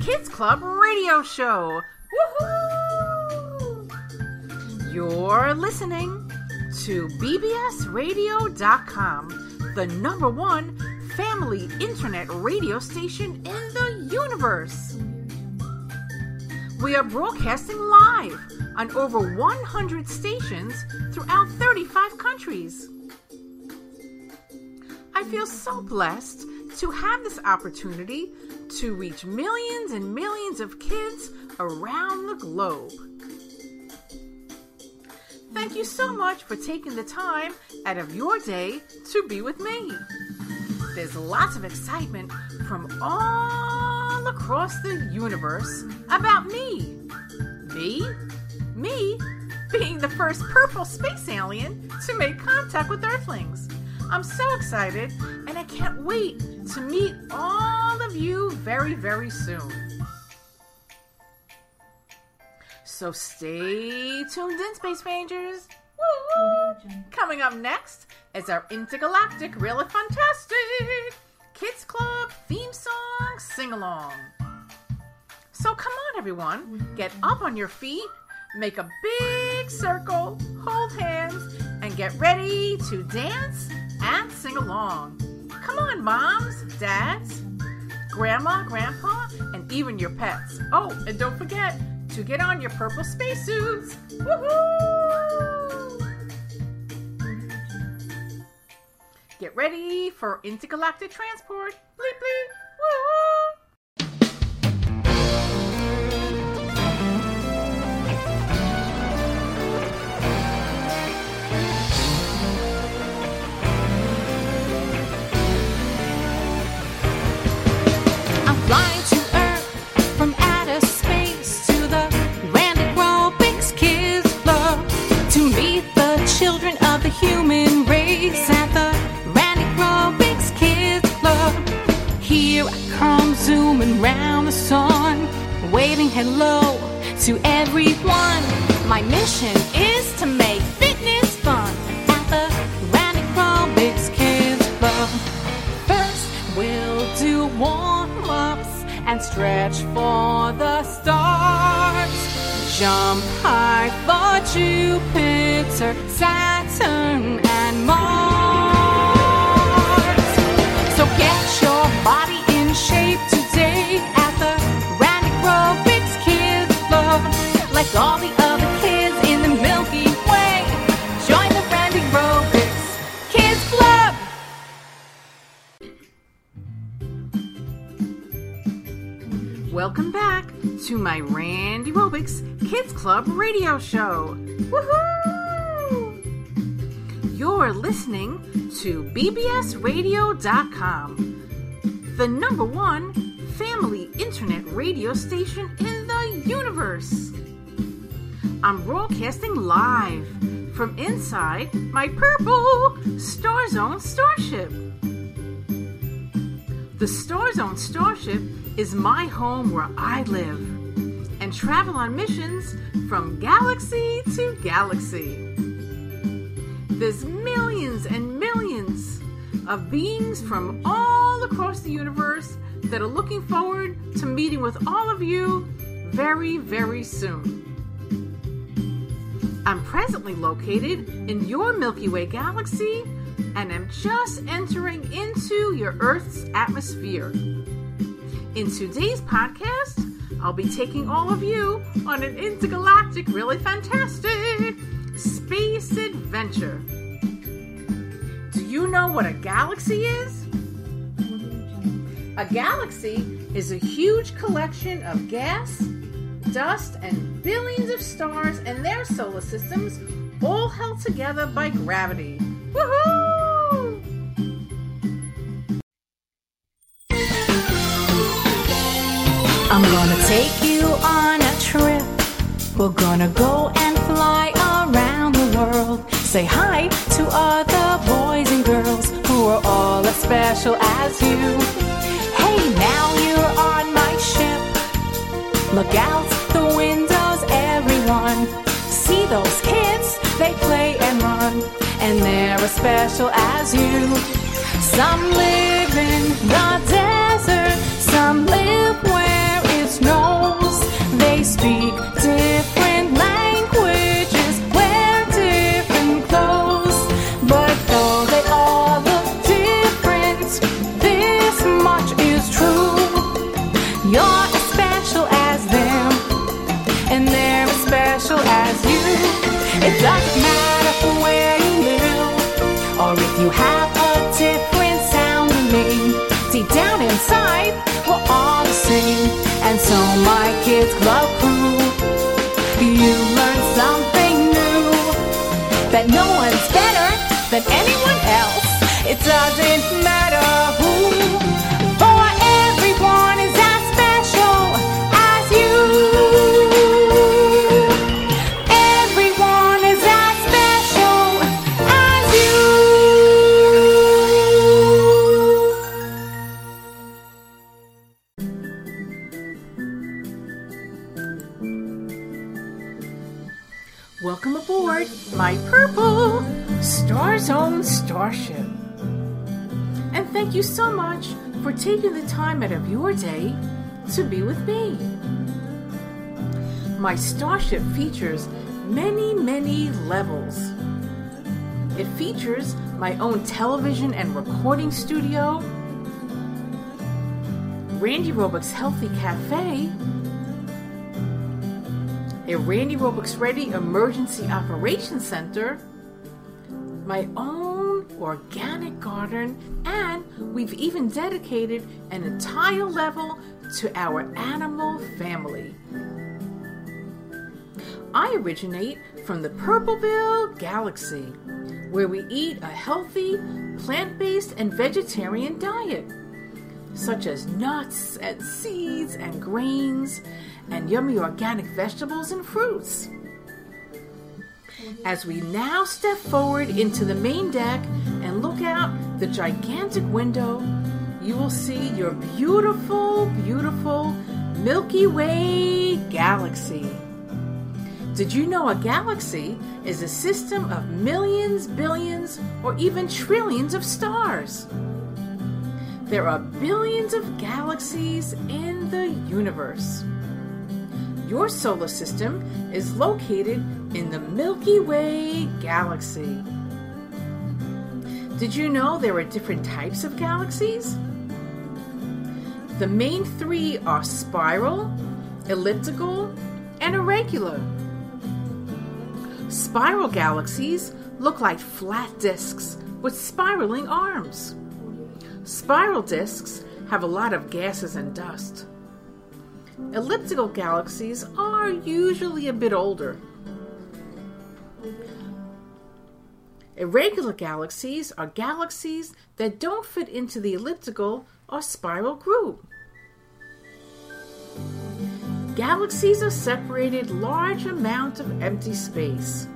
Kids Club radio show. Woohoo! You're listening to BBSRadio.com, the number one family internet radio station in the universe. We are broadcasting live on over 100 stations throughout 35 countries. I feel so blessed to have this opportunity to reach millions and millions of kids around the globe. Thank you so much for taking the time out of your day to be with me. There's lots of excitement from all across the universe about me. Me? Me being the first purple space alien to make contact with Earthlings. I'm so excited and I can't wait to meet all of you very, very soon. So stay tuned in, Space Rangers. Woo! Coming up next is our intergalactic, really fantastic Kids Club theme song sing along. So come on, everyone, get up on your feet, make a big circle, hold hands, and get ready to dance and sing along. Come on, moms, dads, grandma, grandpa, and even your pets. Oh, and don't forget to get on your purple spacesuits. Woohoo! Get ready for intergalactic transport. Bleep bleep. Woo! Human race at the Randy Robics Kids Club. Here I come zooming round the sun, waving hello to everyone. My mission is to make fitness fun at the Randy Robics Kids Club. First, we'll do warm ups and stretch for the stars. Jump high for Jupiter, Saturn, and Mars. So get your body in shape today at the Randy Robics Kids Club. Like all the other Welcome back to my Randirobics Kids Club radio show. Woohoo! You're listening to BBSRadio.com, the number one family internet radio station in the universe. I'm broadcasting live from inside my purple Star Zone starship. The Star Zone Starship is my home where I live and travel on missions from galaxy to galaxy. There's millions and millions of beings from all across the universe that are looking forward to meeting with all of you very, very soon. I'm presently located in your Milky Way galaxy and am just entering into your Earth's atmosphere. In today's podcast, I'll be taking all of you on an intergalactic, really fantastic space adventure. Do you know what a galaxy is? A galaxy is a huge collection of gas, dust, and billions of stars and their solar systems, all held together by gravity. Woohoo! We're gonna go and fly around the world. Say hi to other boys and girls who are all as special as you. Hey, now you're on my ship. Look out the windows, everyone. See those kids, they play and run, and they're as special as you. Some live in the desert, some live where it snows. They speak different My Starship features many, many levels. It features my own television and recording studio, Randirobics Healthy Cafe, a Randirobics Ready Emergency Operations Center, my own organic garden, and we've even dedicated an entire level to our animal family. I originate from the Purpleville Galaxy, where we eat a healthy, plant based, and vegetarian diet, such as nuts and seeds and grains, and yummy organic vegetables and fruits. As we now step forward into the main deck and look out the gigantic window, you will see your beautiful, beautiful Milky Way galaxy. Did you know a galaxy is a system of millions, billions, or even trillions of stars? There are billions of galaxies in the universe. Your solar system is located in the Milky Way galaxy. Did you know there are different types of galaxies? The main three are spiral, elliptical, and irregular. Spiral galaxies look like flat disks with spiraling arms. Spiral disks have a lot of gases and dust. Elliptical galaxies are usually a bit older. Irregular galaxies are galaxies that don't fit into the elliptical or spiral group. Galaxies are separated large amount of empty space.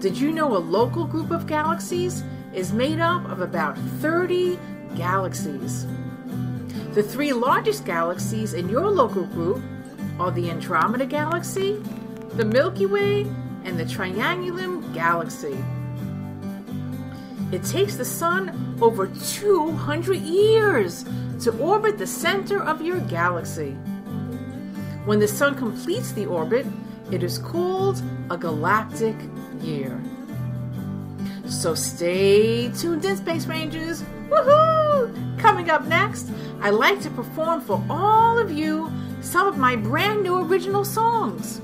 Did you know a local group of galaxies is made up of about 30 galaxies? The three largest galaxies in your local group are the Andromeda Galaxy, the Milky Way, and the Triangulum Galaxy. It takes the Sun over 200 years to orbit the center of your galaxy. When the Sun completes the orbit, it is called a galactic year. So stay tuned in, Space Rangers. Woohoo! Coming up next, I like to perform for all of you some of my brand new original songs.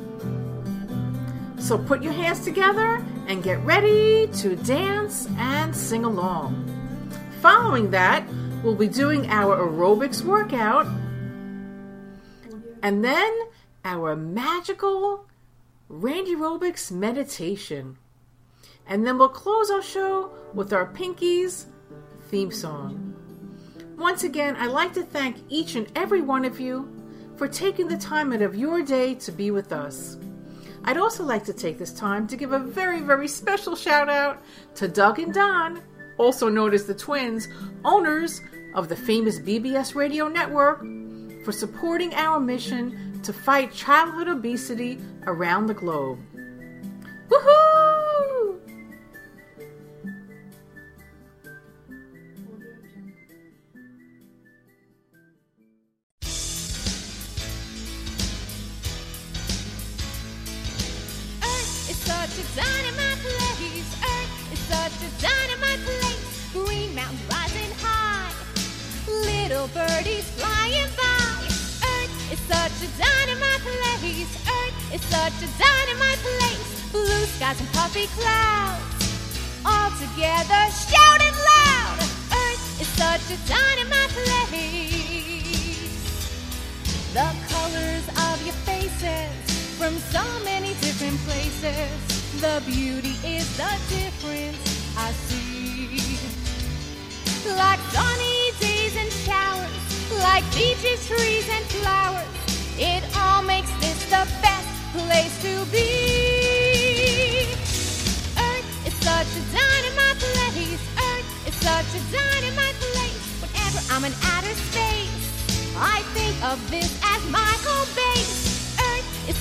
So put your hands together and get ready to dance and sing along. Following that, we'll be doing our aerobics workout. And then our magical Randirobics meditation. And then we'll close our show with our Pinkies theme song. Once again, I'd like to thank each and every one of you for taking the time out of your day to be with us. I'd also like to take this time to give a very, very special shout out to Doug and Don, also known as the twins, owners of the famous BBS Radio Network, for supporting our mission to fight childhood obesity around the globe. From so many different places. The beauty is the difference I see. Like sunny days and showers, like beaches, trees, and flowers. It all makes this the best place to be. Earth is such a dynamite place. Earth is such a dynamite place. Whenever I'm in outer space, I think of this as my home base.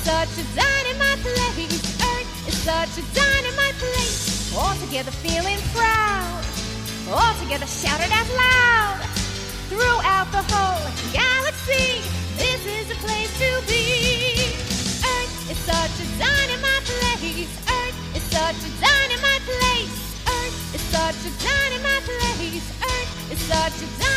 Such a dynamite place. Earth is such a dynamite place. All together feeling proud. All together shouted out loud. Throughout the whole galaxy, this is a place to be. Earth is such a dynamite place. Earth is such a dynamite place. Earth is such a dynamite place. Earth is such a dynamite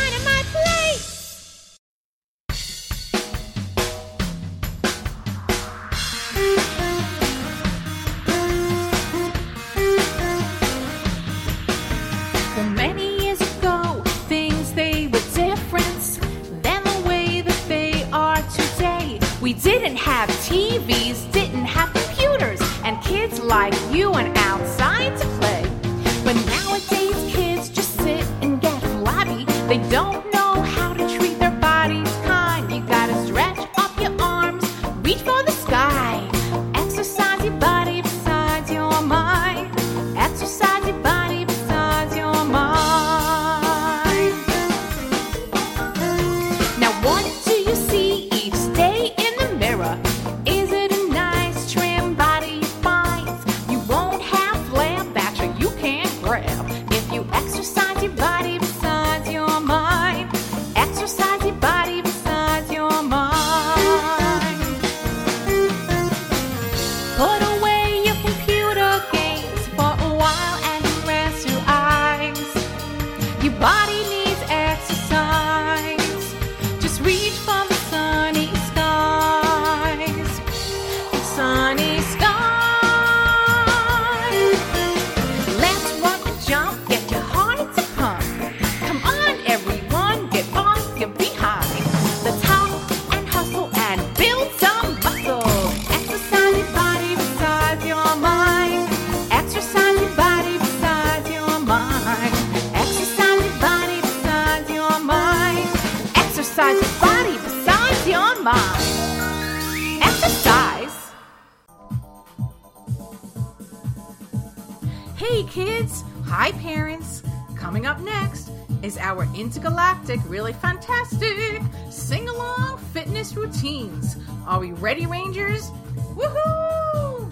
is our intergalactic, really fantastic sing along fitness routines. Are we ready, Rangers? Woohoo!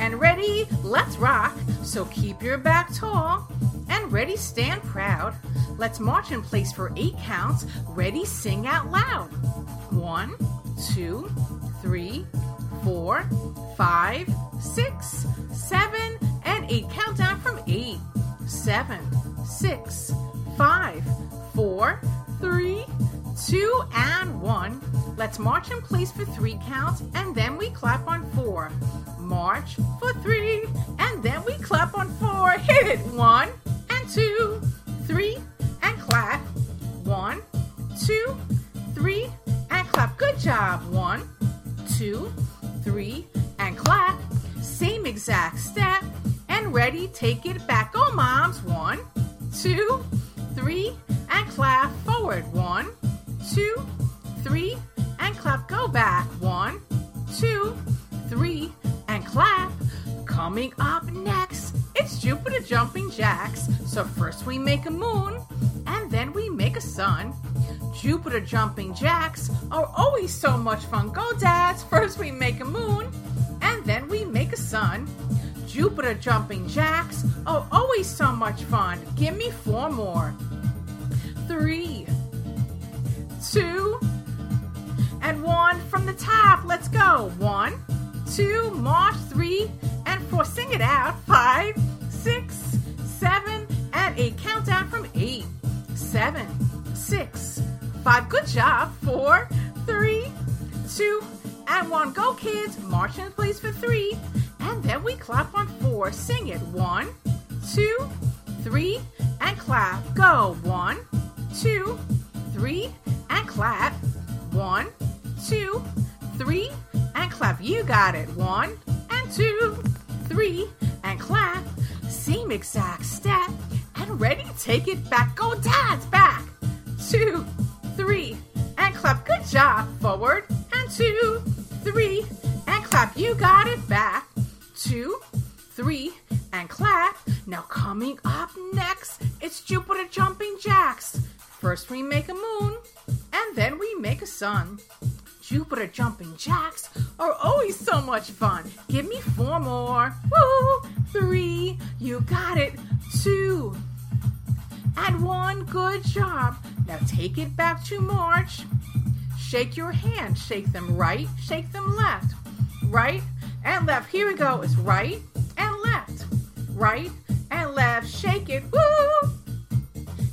And ready, let's rock. So keep your back tall. And ready, stand proud. Let's march in place for eight counts. Ready, sing out loud. One, two, three, four, five, six, seven, and eight. Count down from eight, seven, six, five, four, three, two, and one. Let's march in place for three counts, and then we clap on four. March for three, and then we clap on four. Hit it. One and two, three, and clap. One, two, three, and clap. Good job. One, two, three, and clap. Same exact step. And ready, take it back. Go, moms. One, two, three, and clap. Forward. One, two, three, and clap. Go back. One, two, three, and clap. Coming up next, it's Jupiter jumping jacks. So first we make a moon, and then we make a sun. Jupiter jumping jacks are always so much fun. Go, dads! First we make a moon, and then we make a sun. Jupiter jumping jacks are always so much fun. Give me four more. Three, two, and one from the top. Let's go. One, two, march, three, and four. Sing it out. Five, six, seven, and eight. Countdown from eight, seven, six, five. Good job. Four, three, two, and one. Go, kids. March in place for three, and then we clap on four. Sing it. One, two, three, and clap. Go. One, two, three, and clap. One, two, three, and clap. You got it. One and two, three, and clap. Same exact step. And ready take it back. Go, dads, back. Two, three, and clap. Good job. Forward and two, three, and clap. You got it back. Two, three, and clap. Now coming up next, it's Jupiter jumping jacks. First we make a moon, and then we make a sun. Jupiter jumping jacks are always so much fun. Give me four more. Woo! Three. You got it. Two. And one. Good job. Now take it back to March. Shake your hands. Shake them right. Shake them left. Right and left. Here we go. It's right and left. Right and left. Shake it. Woo!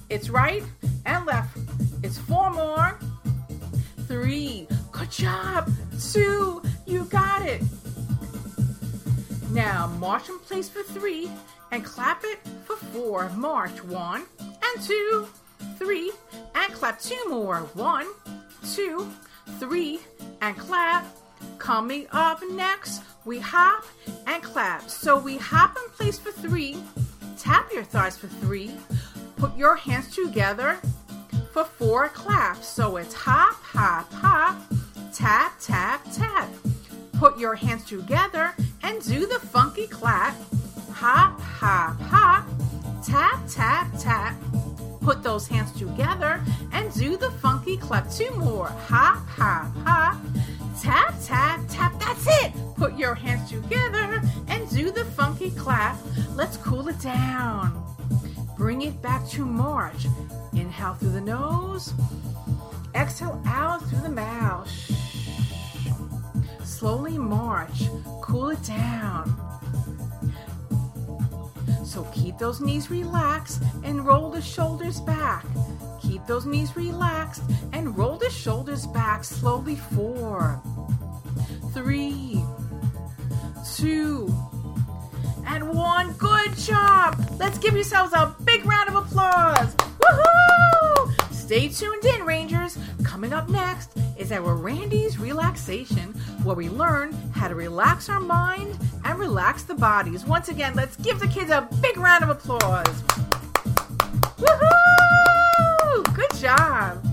It's right and left. It's four more. Three. Good job. Two. You got it. Now march in place for three and clap it for four. March one and two, three, and clap two more. One, two, three, and clap. Coming up next, we hop and clap. So we hop in place for three, tap your thighs for three, put your hands together for four claps. So it's hop, hop, hop, tap, tap, tap. Put your hands together and do the funky clap. Hop, hop, hop, tap, tap, tap. Put those hands together and do the funky clap. Two more. Hop, hop, hop. Together and do the funky clap. Let's cool it down. Bring it back to March. Inhale through the nose. Exhale out through the mouth. Slowly march. Cool it down. So keep those knees relaxed and roll the shoulders back. Keep those knees relaxed and roll the shoulders back slowly. Four, three, two, and one. Good job. Let's give yourselves a big round of applause. Woohoo! Stay tuned in, Rangers. Coming up next is our Randi's Relaxation, where we learn how to relax our mind and relax the bodies. Once again, let's give the kids a big round of applause. Woohoo! Good job.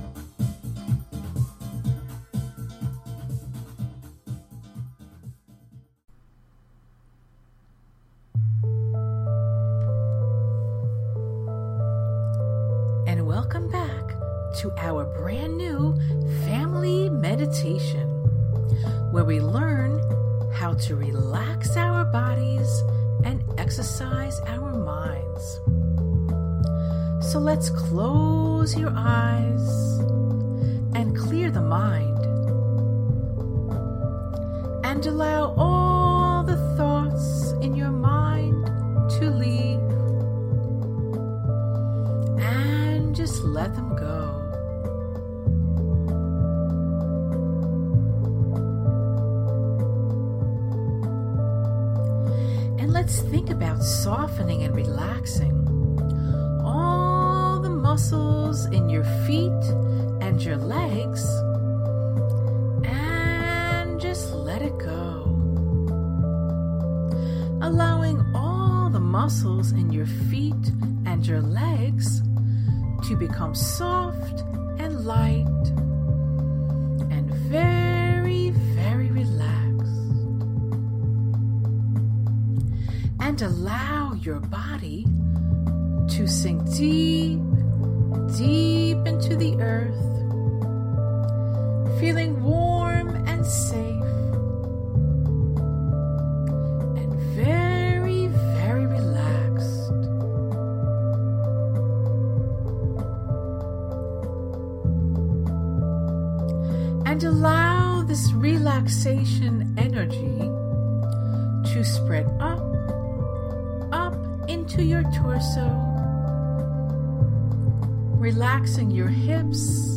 So let's close your eyes and clear the mind and allow all the thoughts in your mind to leave and just let them go. And let's think about softening and relaxing muscles in your feet and your legs. And just let it go. Allowing all the muscles in your feet and your legs to become soft and light and very, very relaxed. And allow your body to sink deep deep into the earth, relaxing your hips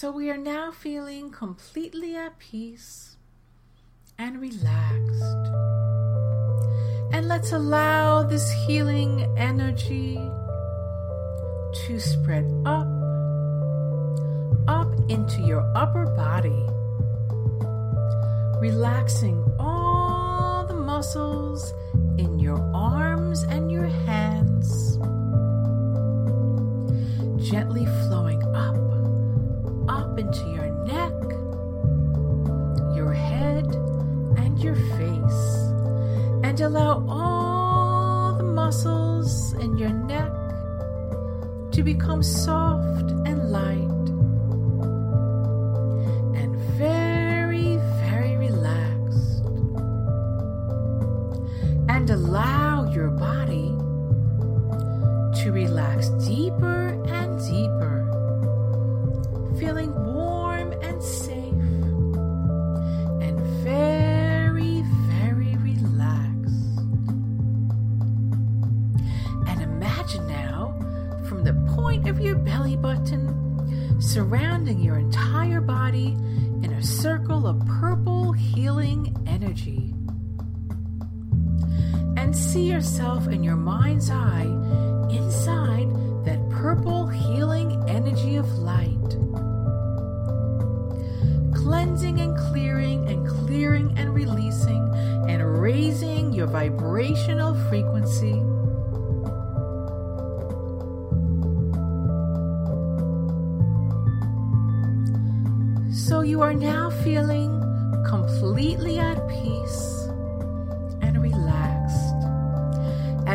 So we are now feeling completely at peace and relaxed. And let's allow this healing energy to spread up, up into your upper body, relaxing all the muscles in your arms and your hands, gently flowing up, up into your neck, your head, and your face, and allow all the muscles in your neck to become soft and light and very, very relaxed. And allow your body to relax deeper yourself in your mind's eye inside that purple healing energy of light cleansing and clearing and clearing and releasing and raising your vibrational frequency. So you are now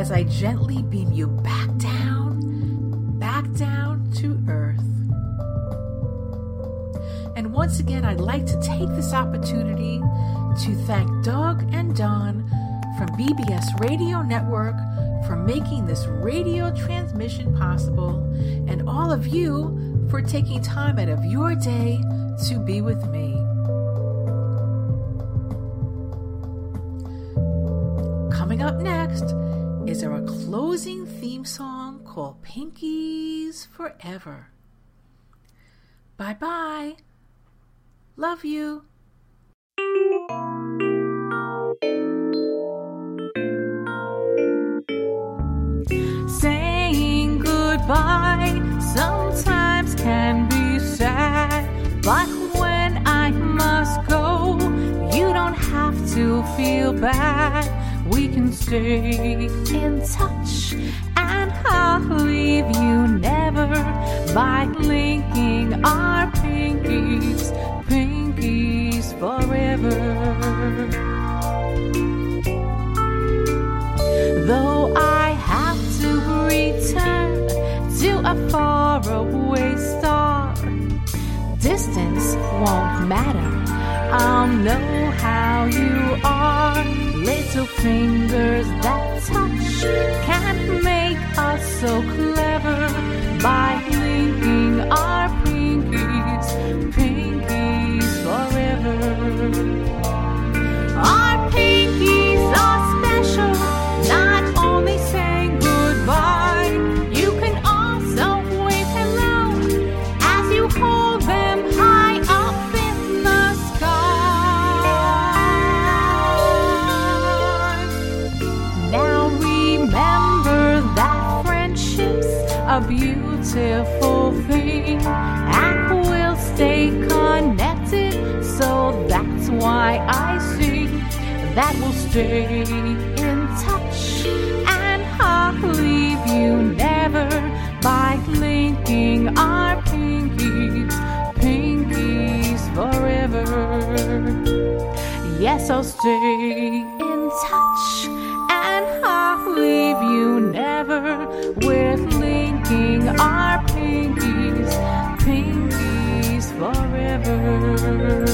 as I gently beam you back down, back down to earth. And once again, I'd like to take this opportunity to thank Doug and Don from BBS Radio Network for making this radio transmission possible, and all of you for taking time out of your day to be with me. Coming up next is our closing theme song called Pinkies Forever. Bye bye. Love you. Saying goodbye sometimes can be sad, but when I must go, you don't have to feel bad. Stay in touch, and I'll leave you never by linking our pinkies, pinkies forever. Though I have to return to a faraway star, distance won't matter. Know how you are. Little fingers that touch can't make us so clever see that will stay in touch and I'll leave you never by linking our pinkies, pinkies forever. Yes, I'll stay in touch and I'll leave you never with linking our pinkies, pinkies forever.